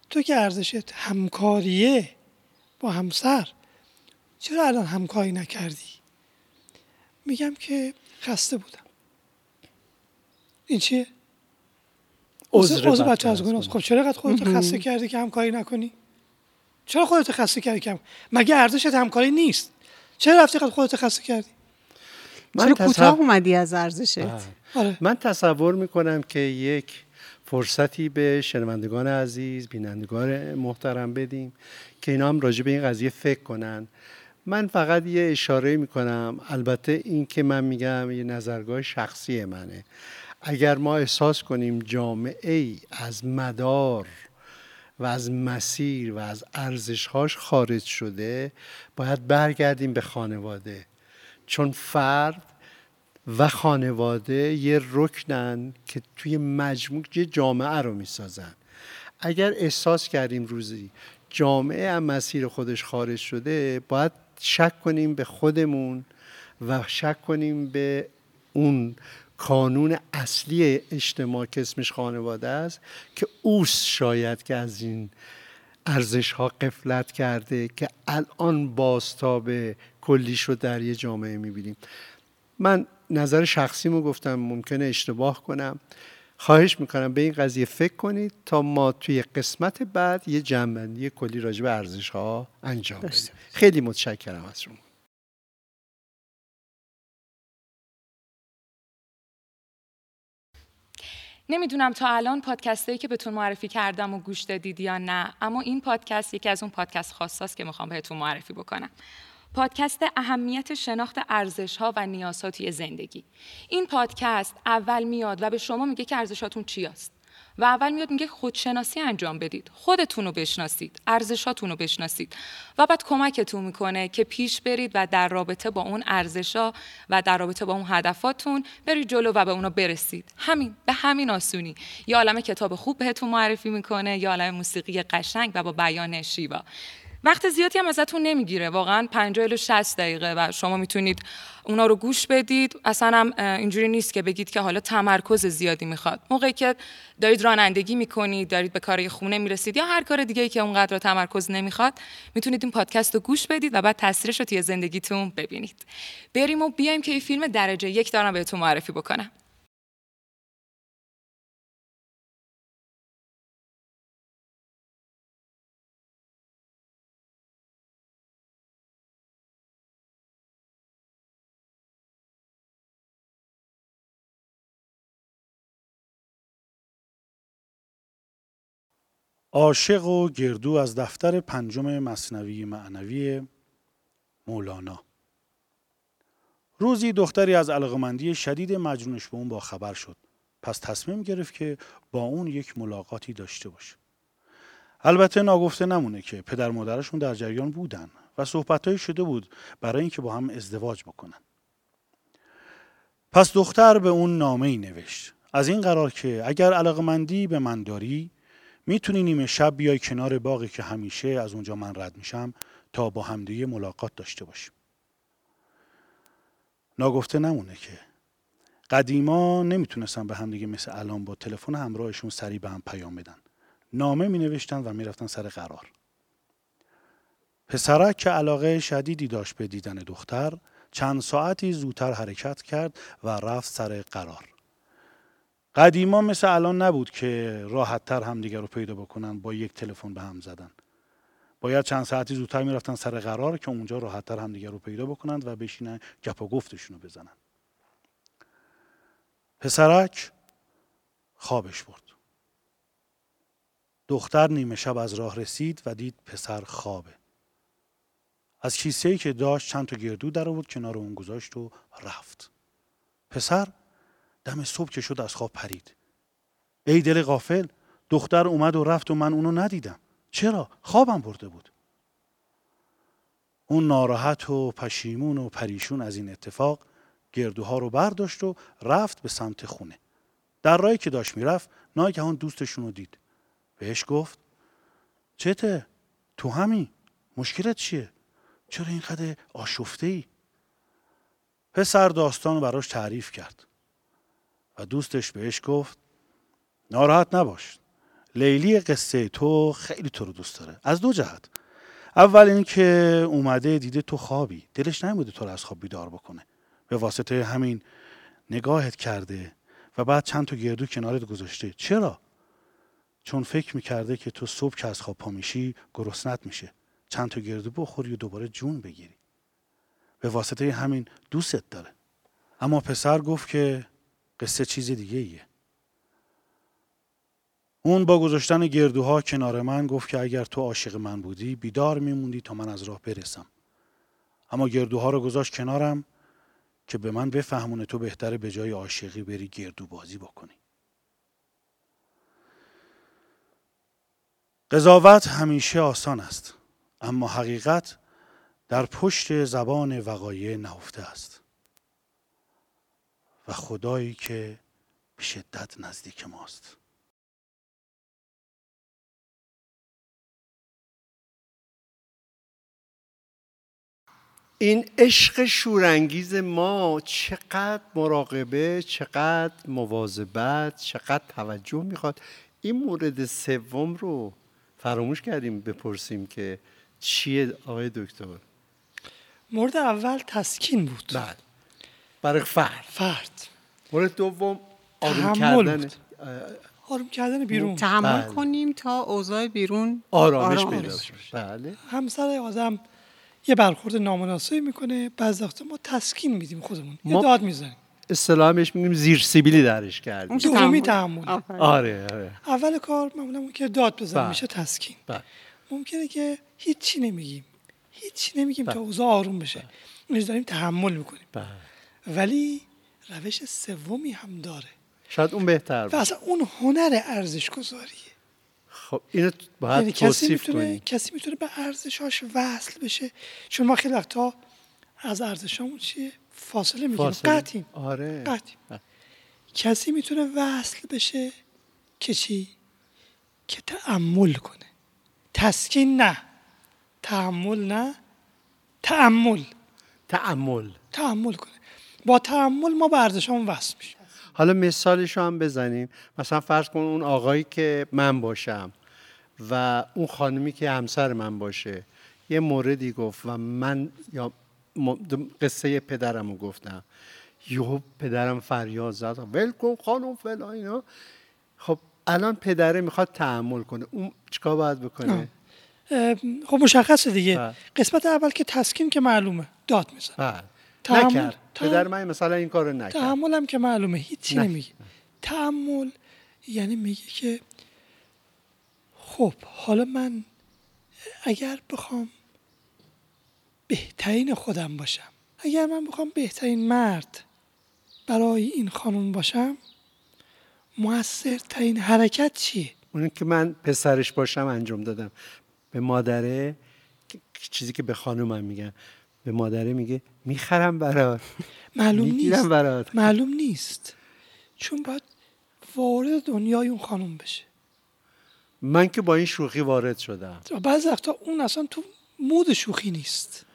تو که ارزشت همکاریه با همسر چرا الان همکاری نکردی میگم که خسته بودم این چیه؟ عذر بچه از گناه خب چرا قد خودت خسته کردی که همکاری نکنی؟ چرا خودت خسته کردی که مگه ارزشت همکاری نیست؟ چرا رفتی قد خودت خسته کردی؟ من چرا کوتاه اومدی از ارزشت؟ آره. من تصور می‌کنم که یک فرصتی به شنوندگان عزیز بینندگان محترم بدیم که اینا هم راجع به این قضیه فکر کنن. من فقط یه اشاره می‌کنم. البته این که من میگم یه نظرگاه شخصی منه. اگر ما احساس کنیم جامعه ای از مدار و از مسیر و از ارزشهاش خارج شده باید برگردیم به خانواده. چون فرد و خانواده یه رکنن که توی مجموع یه جامعه رو می‌سازن. اگر احساس کردیم روزی جامعه هم مسیر خودش خارج شده باید شک کنیم به خودمون و شک کنیم به اون کانون اصلی اجتماع که اسمش خانواده است که اوست شاید که از این ارزش ها قفلت کرده که الان باستاب کلیش رو در یه جامعه می‌بینیم. من نظر شخصیمو گفتم ممکنه اشتباه کنم. خواهش می‌کنم به این قضیه فکر کنید تا ما توی قسمت بعد یه جنبندی کلی راجع به ارزش ها انجام بدیم. خیلی متشکرم از شما. نمی‌دونم تا الان پادکستایی که بهتون معرفی کردم و گوش دادید یا نه اما این پادکست یکی از اون پادکست خاصاست که می‌خوام بهتون معرفی بکنم. پادکست اهمیت شناخت ارزش ها و نیازها توی زندگی. این پادکست اول میاد و به شما میگه که ارزشاتون چی است. و اول میاد میگه خودشناسی انجام بدید. خودتون رو بشناسید ارزشاتون رو بشناسید. و بعد کمکتون می‌کنه که پیش برید و در رابطه با اون ارزشا و در رابطه با اون هدفاتون برید جلو و به اونا برسید. همین به همین آسونی. یا عالم کتاب خوب بهتون معرفی می‌کنه یا عالم موسیقی قشنگ و با بیان شیوا. وقت زیادی هم ازتون نمی‌گیره. واقعا 50 الی 60 دقیقه و شما می‌تونید اونا رو گوش بدید. اصلا هم اینجوری نیست که بگید که حالا تمرکز زیادی می‌خواد. موقعی که دارید رانندگی می‌کنید دارید به کارهای خونه می‌رسید یا هر کار دیگه ای که اونقدر تمرکز نمی‌خواد می‌تونید این پادکست رو گوش بدید و بعد تاثیرش رو توی زندگیتون ببینید. بریم و بیایم که این فیلم درجه یک دارم بهتون معرفی بکنم. عاشق و گردو از دفتر پنجم مصنوی معنوی مولانا. روزی دختری از علاقمندی شدید مجنونش به اون با خبر شد. پس تصمیم گرفت که با اون یک ملاقاتی داشته باشه. البته ناگفته نمونه که پدر مادرشون در جریان بودن و صحبتهایی شده بود برای اینکه با هم ازدواج بکنن. پس دختر به اون نامه ای نوشت. از این قرار که اگر علاقمندی به من داری می‌تونی نیمه شب بیای کنار باقی که همیشه از اونجا من رد میشم تا با همدیگه ملاقات داشته باشیم. ناگفته نمونه که قدیما نمی‌تونستن به همدیگه مثل الان با تلفن همراهشون سریع به هم پیام بدن. نامه می نوشتن و می‌رفتن سر قرار. پسرک که علاقه شدیدی داشت به دیدن دختر چند ساعتی زودتر حرکت کرد و رفت سر قرار. قدیما مثل الان نبود که راحت تر همدیگه رو پیدا بکنن با یک تلفن به هم زدن. باید چند ساعتی زودتر می‌رفتن سر قرار که اونجا راحت تر همدیگه رو پیدا بکنند و بشینن گپ و گفتشون رو بزنن. پسرک خوابش برد. دختر نیمه شب از راه رسید و دید پسر خوابه. از کیسه ای که داشت چند تا گردو در آورد کنار اون گذاشت و رفت. پسر دم صبح که شد از خواب پرید. ای دل غافل دختر اومد و رفت و من اونو ندیدم. چرا؟ خوابم برده بود. اون ناراحت و پشیمون و پریشون از این اتفاق گردوها رو برداشت و رفت به سمت خونه. در راهی که داشت می‌رفت ناگهان دوستشون رو دید. بهش گفت چته؟ تو همی مشکلت چیه؟ چرا اینقدر آشفته ای پسر داستان براش تعریف کرد. و دوستش بهش گفت ناراحت نباش. لیلی قصه تو خیلی تو رو دوست داره. از دو جهت. اول اینکه اومده دیده تو خوابی. دلش نمیده تو رو از خواب بیدار بکنه. به واسطه همین نگاهت کرده و بعد چند تا گردو کنارت گذاشته. چرا؟ چون فکر می‌کرده که تو صبح که از خواب پا میشی گرسنت میشه. چند تا گردو بخوری و دوباره جون بگیری. به واسطه همین دوستت داره. اما پسر گفت که قصه چیز دیگه ایه. اون با گذاشتن گردوها کنار من گفت که اگر تو عاشق من بودی بیدار میموندی تا من از راه برسم. اما گردوها رو گذاشت کنارم که به من بفهمونه تو بهتره به جای عاشقی بری گردو بازی بکنی. قضاوت همیشه آسان است اما حقیقت در پشت زبان وقایع نهفته است. و خدایی که به شدت نزدیک ماست. این عشق شورانگیز ما چقدر مراقبه چقدر مواظبت چقدر توجه می‌خواد. این مورد سوم رو فراموش کردیم بپرسیم که چیه آقای دکتر؟ مورد اول تسکین بود. بله. برای فرد. فرد. مورد دوم آروم کردن بود. آروم کردن بیرون. تحمل بله. کنیم تا اوضاع بیرون آرامش آرام پیدا بله. همسر آدم یه برخورد نامناسبی می‌کنه بعض وقتا ما تسکین میدیم خودمون. یه ما- داد می‌زنیم. اصطلاحش میگیم زیر سیبیلی درش کردیم. اون دومی تحمل. آره آره. اول کار معمولا اون که داد بزنیم بله. میشه تسکین. بله. ممکنه که هیچی نمیگیم. هیچ نمیگیم بله. تا اوضاع آروم بشه. اینو داریم تحمل می‌کنیم. بله. ولی روش سومی هم داره. شاید اون بهتر و اصلا اون هنر ارزش گذاریه خب اینو باید یعنی کسی می‌تونه کسی می‌تونه به ارزشاش وصل بشه. چون ما خیلی وقتا از ارزشامون چیه؟ فاصله می‌گیریم. قطعیم. آره. قطعیم. کسی می‌تونه وصل بشه که چی؟ که تعمل کنه. تسکین نه. تحمل نه. تعمل تعمل تعمل کنه. با تعمل ما به ارزشامون وصل میشیم حالا مثالش هم بزنیم. مثلا فرض کن اون آقایی که من باشم و اون خانمی که همسر من باشه یه موردی گفت و من یا قصه پدرم رو گفتم. یهو پدرم فریاد زد. ول کن خانم فلان اینا. خب الان پدره می‌خواد تحمل کنه. اون چیکار باید بکنه؟ خب مشخصه دیگه. بله. قسمت اول که تسکین که معلومه. داد میزن بله. تحمل- نکرد. تحمل- پدر من مثلا این کارو نکرد. تحمل هم که معلومه هیچی. نمیگه. تحمل یعنی میگه که خب حالا من اگر بخوام بهترین خودم باشم اگر من بخوام بهترین مرد برای این خانم باشم موثرترین حرکت چیه؟ اون که من پسرش باشم انجام دادم. به مادره چیزی که به خانومم میگم به مادره میگه می‌خرم برات. معلوم نیست. برات. معلوم نیست. چون باید وارد دنیای اون خانم بشه. من که با این شوخی وارد شدم. و بعضی وقتا اون اصلا تو مود شوخی نیست.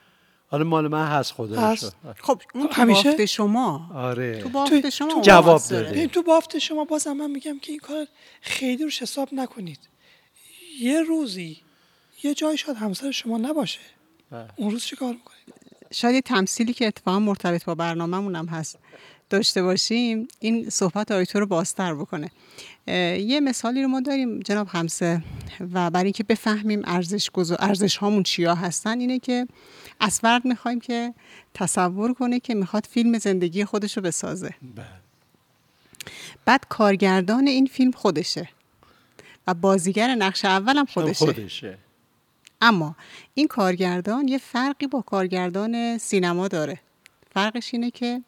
حالا مال من هست خدا هست. خب اون تو همیشه- بافت شما. آره. تو بافت شما اون جواب. داده. ببین تو بافت شما بازم من میگم که این کار خیلی روش حساب نکنید. یه روزی یه جای شاید همسر شما نباشه. بله. اون روز چه کار می‌کنید شاید یه تمثیلی که اتفاقا مرتبط با برنامه‌مون هم هست داشته باشیم این صحبت آیتو رو بازتر بکنه. یه مثالی رو ما داریم جناب همسه و برای اینکه بفهمیم ارزش ارزش هامون چیا هستن اینه که از فرد می‌خوایم که تصور کنه که می‌خواد فیلم زندگی خودش رو بسازه. بله. بعد کارگردان این فیلم خودشه و بازیگر نقش اول هم خودشه. خودشه. اما این کارگردان یه فرقی با کارگردان سینما داره. فرقش اینه که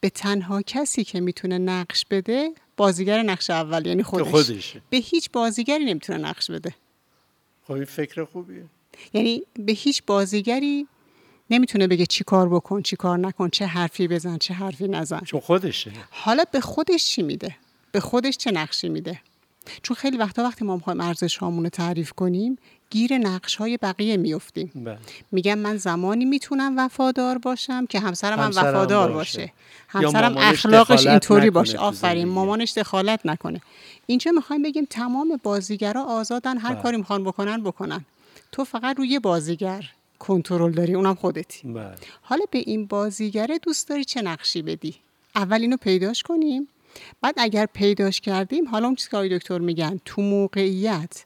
به تنها کسی که می‌تونه نقش بده بازیگر نقش اول یعنی خودش. خودشه به هیچ بازیگری نمی‌تونه نقش بده. خب این فکر خوبیه. یعنی به هیچ بازیگری نمی‌تونه بگه چی کار بکن چی کار نکن چه حرفی بزن چه حرفی نزن. چون خودشه. حالا به خودش چی میده؟ به خودش چه نقشی میده؟ چون خیلی وقتا وقتی ما می‌خوایم ارزش هامون رو تعریف کنیم گیر نقش های بقیه میفتیم بله. میگم من زمانی می‌تونم وفادار باشم که همسرم هم همسرم وفادار باشه. باشه همسرم اخلاقش اینطوری باشه آفرین. مامانش دخالت نکنه اینجا می‌خوایم بگیم تمام بازیگرا آزادن هر بله. کاری می‌خوان بکنن بکنن تو فقط روی بازیگر کنترل داری اونم خودتی بله. حالا به این بازیگره دوست داری چه نقشی بدی اول اینو پیداش کنیم بعد اگر پیداش کردیم حالا اون چیزی که آقای دکتر میگن تو موقعیت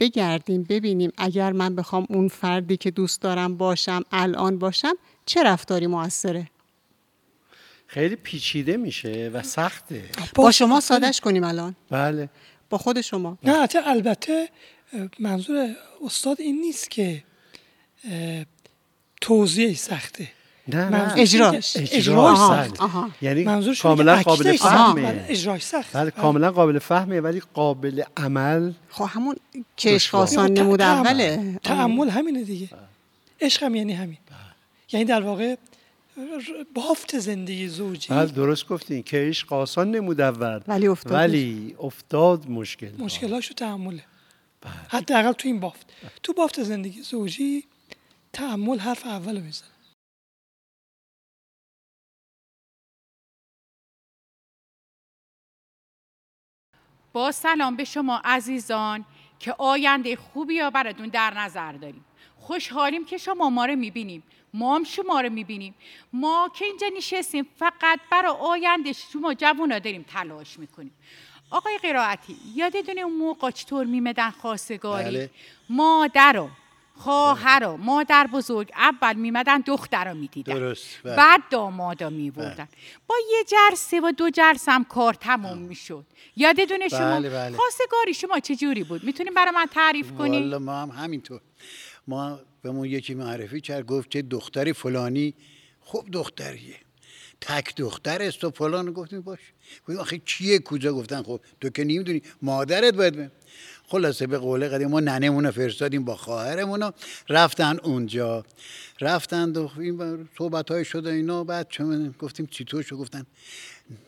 بگردیم ببینیم اگر من بخوام اون فردی که دوست دارم باشم الان باشم چه رفتاری موثره؟ خیلی پیچیده میشه و سخته. با شما سادش کنیم الان. بله. با خود شما. نه البته منظور استاد این نیست که توضیح سخته. نه نه. اجراش. اجراش سخت. یعنی کاملا قابل فهمه. بله، اجراش سخت. بله کاملا قابل فهمه ولی قابل عمل خب همون که. آسان ت- نمود تعمل. اوله. تعمل همینه دیگه. عشق هم یعنی همین. یعنی در واقع بافت زندگی زوجی. بله درست گفتین. که عشق آسان نمود اول. ولی افتاد. ولی افتاد مشکل مشکلاشو تحمله حداقل تو این بافت. تو بافت زندگی زوجی تحمل حرف اول میزن با سلام به شما عزیزان که آینده خوبی یا براتون در نظر داریم. خوشحالیم که شما ما رو می‌بینیم. ما هم شما رو می‌بینیم. ما که اینجا نشستیم فقط برای آینده شما جوونا داریم تلاش می‌کنیم. آقای قرائتی یادتونه اون موقع چطور میمدن خواستگاری؟ بله. مادر خواهر و مادر بزرگ اول میمدن دختر رو می‌دیدن. درست، بله. بعد دامادا میبردن. با یه جلسه و دو جلسه هم کار تموم می‌شد. یادتونه شما؟ بله، بله. خواستگاری. شما چه جوری بود؟ می‌تونیم برای من تعریف کنی؟ والا ما هم همینطور. ما به ما یکی معرفی کرد گفت که دختری فلانی خوب دختریه. تک دختر است و فلان. گفتیم باش. گفتیم آخه کیه کجا؟ گفتن خب تو که نمی‌دونی. مادرت باید. خلاصه به قول قدیم ما ننمون فرستادیم با خواهرمون رفتن اونجا. رفتن و این صحبت های شده اینا بعد چون گفتیم چطور شد گفتن.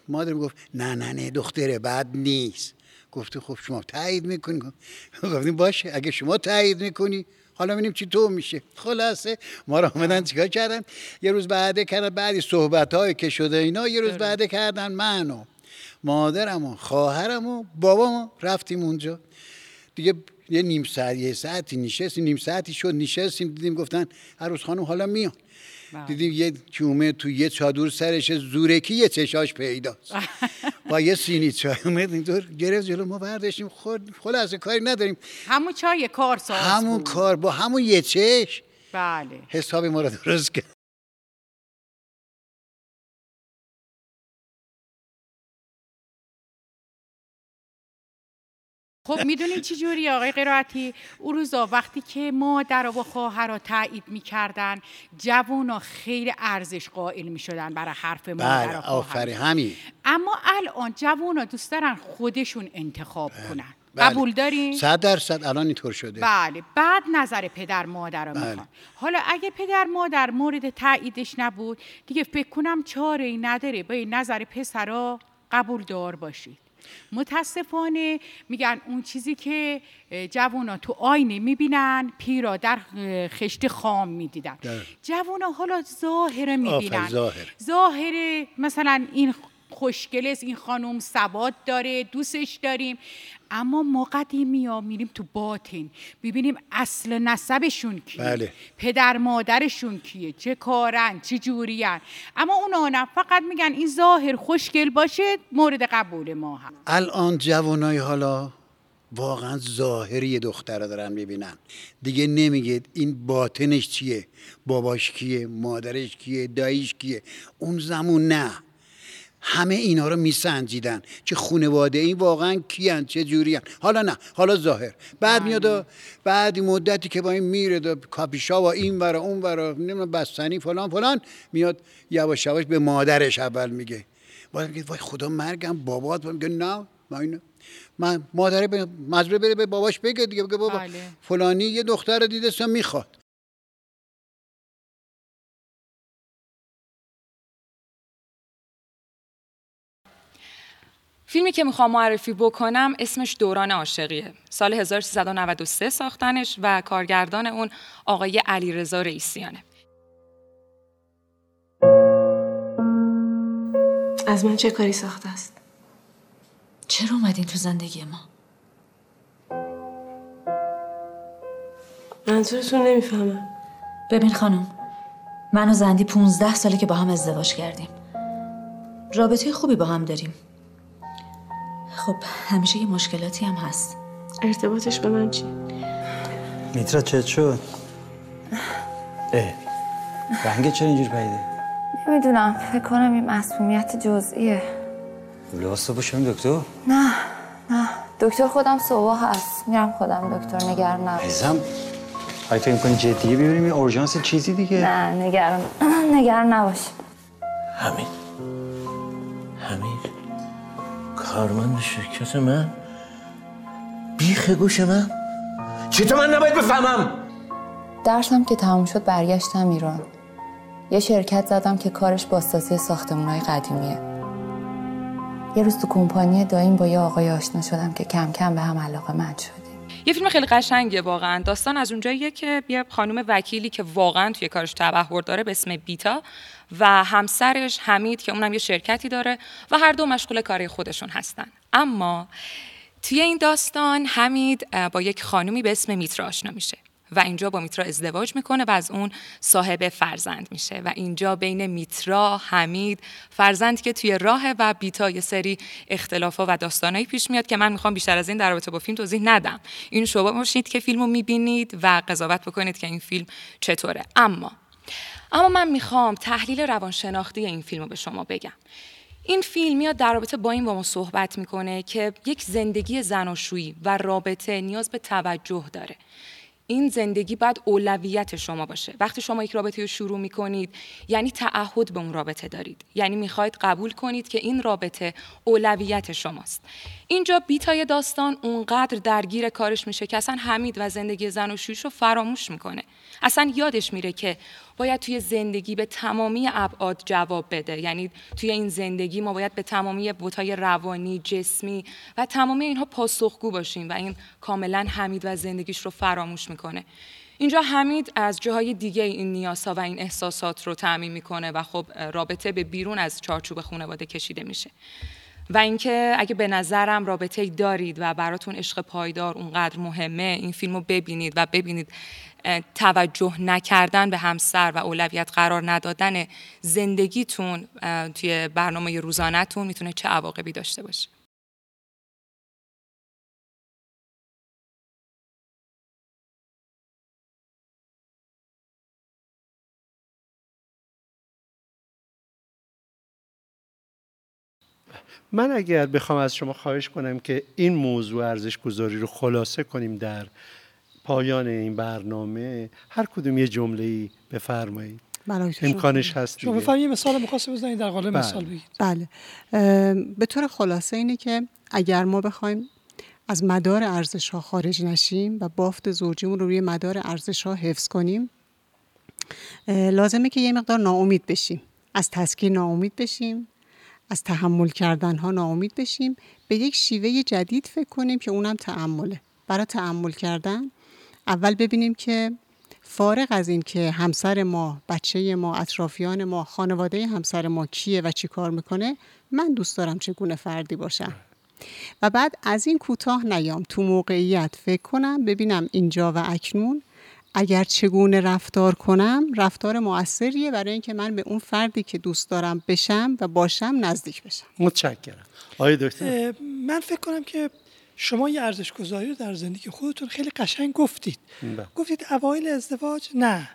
مادر گفت نه نه نه دختره بد نیست. گفته خب شما تایید می‌کنی؟ گفتیم باشه اگه شما تایید می‌کنی حالا ببینیم چی تو میشه. خلاصه ما رو آمدن چیکار کردن؟ یه روز بعده کردن بعدی صحبت که شده اینا یه روز بعده کردن من و مادرم و خواهرم و بابام رفتیم اونجا. دیگه یه نیم ساعت یه ساعتی نشستیم نیم ساعتی شد نشستیم دیدیم گفتن عروس خانم حالا میان دیدیم یه کیومه تو یه چادر سرش زورکی یه چشاش پیداست. با یه سینی چای اومد اینطور گرفت جلو ما برداشتیم خود خلاصه کاری نداریم. همون چای کار ساز همون بود. کار با همون یه چش. بله. حساب ما رو درست کرد. خب می‌دونین چی جوری آقای قرائتی؟ اون روزا وقتی که مادر و خواهر را تایید می‌کردن جوونا خیلی ارزش قائل می‌شدن برای حرف مادر بله و خواهر آفرین همین. اما الان جوونا دوست دارن خودشون انتخاب کنن. بله. قبول دارین؟ صد درصد الان اینطور شده. بله بعد نظر پدر مادر رو بله. می‌خوان. حالا اگه پدر مادر مورد تاییدش نبود دیگه فکر کنم چاره ای نداره. با این نظر پسرا قبول دار باشید. متاسفانه میگن اون چیزی که جوونا تو آینه می‌بینن پیرا در خشت خام می‌دیدن. جوونا حالا ظاهره می‌بینن ظاهر. ظاهر مثلا این خوشگل است. این خانم ثبات داره دوستش داریم. اما ما قدیمی ها میریم تو باطن. ببینیم اصل نسبشون کیه. بله. پدر مادرشون کیه؟ چه کارن؟ چه جورین اما اونا نه فقط میگن این ظاهر خوشگل باشه مورد قبول ما هم الان جوانای حالا واقعا ظاهری دختر رو دارن می‌بینن. دیگه نمیگه این باطنش چیه؟ باباش کیه؟ مادرش کیه؟ داییش کیه؟ اون زمون نه. همه اینا رو میسنجیدن چه خونواده این واقعا کیان چه جوریان. حالا نه حالا ظاهر. بعد میاد و بعد مدتی که با این میره و کاپیشا و این ورا اون ورا نمی‌دونم بستنی فلان فلان میاد یواش یواش به مادرش اول میگه. بعد میگه وای خدا مرگم بابات میگه نه من اینو من مادر به مجبور بره به باباش بگه دیگه بگه بابا بله. فلانی یه دختر رو دیده سم می‌خواد. فیلمی که می‌خوام معرفی بکنم اسمش دوران عاشقیه. سال 1393 ساختنش و کارگردان اون آقای علیرضا رئیسیانه. از من چه کاری ساخته است؟ چرا اومدین تو زندگی ما؟ منظورتون نمی‌فهمم. ببین خانم من و زندی 15 ساله که با هم ازدواج کردیم. رابطه خوبی با هم داریم. خب همیشه یه مشکلاتی هم هست. ارتباطش به من چی؟ میترا چه شد؟ اه رنگ چرا اینجور پیده؟ نمی‌دونم فکر کنم این مسمومیت جزئیه. لباس باشم دکتر؟ نه نه. دکتر خودم صبح هست. میرم خودم دکتر نگران نباش عزیزم اگه فکر می‌کنی جدیه ببینیم این اورژانس چیزی دیگه؟ نه نگران نگران نباش. همین. همین؟ کارمند شرکت من؟ بیخ گوش من؟ چطور من نباید بفهمم؟ درسم که تموم شد برگشتم ایران. یه شرکت زدم که کارش بازسازی ساختمونهای قدیمیه. یه روز تو کمپانی دایم با یه آقای آشنا شدم که کم کم به هم علاقه من شدیم یه فیلم خیلی قشنگه واقعا. داستان از اونجاییه که یه خانم وکیلی که واقعا توی کارش تبحر داره به اسم بیتا و همسرش حمید که اونم یه شرکتی داره و هر دو مشغول کاری خودشون هستن. اما توی این داستان حمید با یک خانومی به اسم میترا آشنا میشه. و اینجا با میترا ازدواج می‌کنه و از اون صاحب فرزند میشه و اینجا بین میترا حمید فرزند که توی راه و بیتا یه سری اختلافا و داستانایی پیش میاد که من می‌خوام بیشتر از این در رابطه با فیلم توضیح ندم. این شما باشید که فیلمو می‌بینید و قضاوت بکنید که این فیلم چطوره. اما اما من می‌خوام تحلیل روانشناختی این فیلم رو به شما بگم. این فیلم میاد در رابطه با این با ما صحبت می‌کنه که یک زندگی زناشویی و رابطه نیاز به توجه داره. این زندگی باید اولویت شما باشه. وقتی شما یک رابطه رو شروع می کنید یعنی تعهد به اون رابطه دارید. یعنی می‌خواید قبول کنید که این رابطه اولویت شماست. اینجا بیتای داستان اونقدر درگیر کارش میشه که اصلا حمید و زندگی زن و شویش رو فراموش می‌کنه. اصلا یادش میره که باید توی زندگی به تمامی ابعاد جواب بده. یعنی توی این زندگی ما باید به تمامی بوتای روانی جسمی و تمامی اینها پاسخگو باشیم و این کاملا حمید و زندگیش رو فراموش می‌کنه. اینجا حمید از جاهای دیگه این نیازها و این احساسات رو تعمین می‌کنه و خب رابطه به بیرون از چارچوب خانواده کشیده میشه. و اینکه اگه به نظرم رابطه دارید و براتون عشق پایدار اونقدر مهمه این فیلم رو ببینید و ببینید توجه نکردن به همسر و اولویت قرار ندادن زندگیتون توی برنامه روزانهتون می‌تونه چه عواقبی داشته باشه؟ من اگر بخوام از شما خواهش کنم که این موضوع ارزش گذاری رو خلاصه کنیم در پایان این برنامه هر کدوم یه جمله ای بفرمایید امکانش هست شما بفرمایید یه مثال مخواست بزنید در قالب مثال بگید. بله. به طور خلاصه اینه که اگر ما بخوایم از مدار ارزش ها خارج نشیم و بافت زوجیمون رو روی مدار ارزش ها حفظ کنیم لازمه که یه مقدار ناامید بشیم. از تسکیر ناامید بشیم از تحمل کردن ها ناامید بشیم. به یک شیوه جدید فکر کنیم که اونم تعمله برای تعمل کردن اول ببینیم که فارغ از این که همسر ما، بچه ما، اطرافیان ما، خانواده همسر ما کیه و چی کار می‌کنه من دوست دارم چگونه فردی باشم. و بعد از این کوتاه نیام. تو موقعیت فکر کنم ببینم اینجا و اکنون اگر چگونه رفتار کنم رفتار موثریه برای اینکه من به اون فردی که دوست دارم بشم و باشم نزدیک بشم. متشکرم. آقای دکتر. من فکر کنم که شما یه ارزش گذاری رو در زندگی خودتون خیلی قشنگ گفتید. بله. گفتید اوایل ازدواج نه.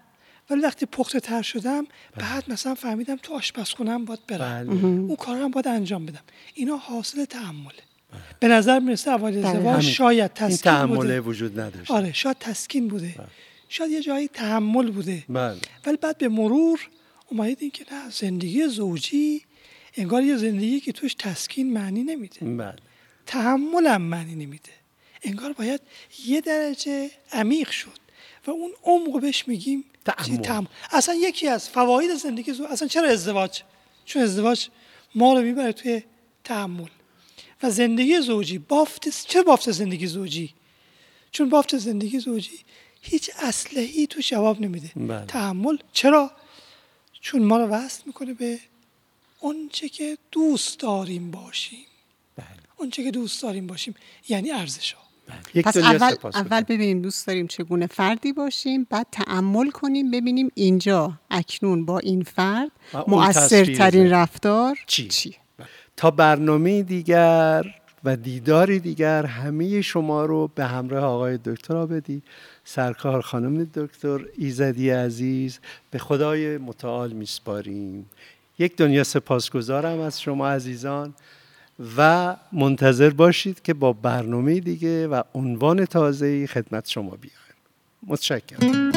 ولی وقتی پخته تر شدم بله. بعد مثلا فهمیدم تو آشپزخونم باید برم. بله. اون کار هم باید انجام بدم. اینا حاصل تحمله به نظر می‌رسه اوایل ازدواج شاید تسکین تحمله وجود نداشت آره شاید تسکین بوده. شاید یه جایی تحمل بوده. ولی بعد به مرور اومدید که نه زندگی زوجی انگار یه زندگی که توش تسکین معنی نمیده. بله. تحملم معنی نمیده. انگار باید یه درجه عمیق شد و اون عمق بهش میگیم تحمل. اصلا یکی از فواید زندگی زوج اصلا چرا ازدواج؟ چون ازدواج ما رو می‌بره توی تحمل. و زندگی زوجی بافت چه بافت زندگی زوجی؟ چون بافت زندگی زوجی هیچ اسلحه‌ای تو جواب نمیده. بله. تحمل چرا؟ چون ما رو وصل می‌کنه به اونچه که دوست داریم باشیم. بله. اونچه که دوست داریم باشیم یعنی ارزش ها بله. پس اول, اول ببینیم دوست داریم چگونه فردی باشیم بعد تعمل کنیم ببینیم اینجا اکنون با این فرد مؤثرترین رفتار چی؟ چی؟ تا برنامه دیگر و دیداری دیگر همه شما رو به همراه آقای دکتر بدی سرکار خانم دکتر ایزدی عزیز به خدای متعال میسپاریم یک دنیا سپاسگزارم از شما عزیزان و منتظر باشید که با برنامه دیگه و عنوان تازه‌ای خدمت شما بیایم. متشکرم.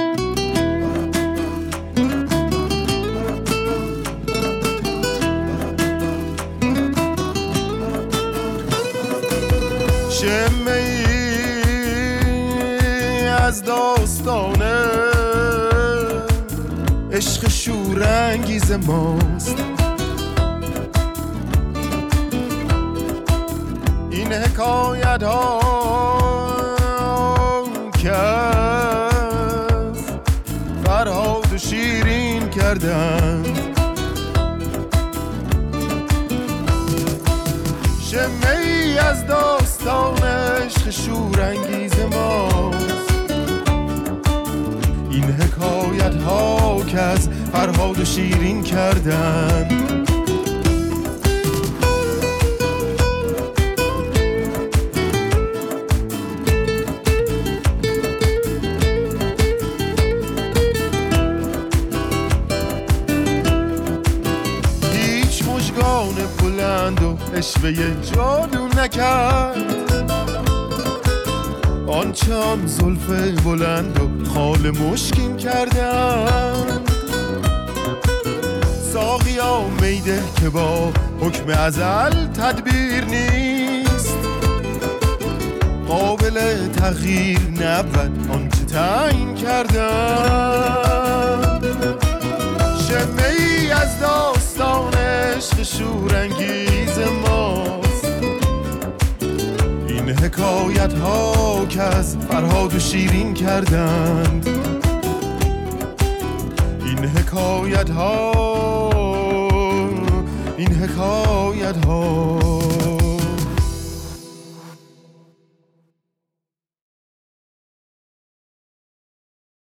از داستانه عشق شورانگیز ماست. این حکایت ها کس فرهاد شیرین کردن. شمه ای از داستانه عشق شورانگیز ماست. این حکایت ها که از فرهاد و شیرین کردن. اشوه جادو نکرد. آنچه آن زلف بلند و خال مشکین کردن ساقیا میده که با حکم ازل تدبیر نیست. قابل تغییر نبود آنچه تعیین کردن شمه ای از عشق شورانگیز ماست. این حکایت ها که از فرهاد و شیرین کردند. این حکایت ها این حکایت ها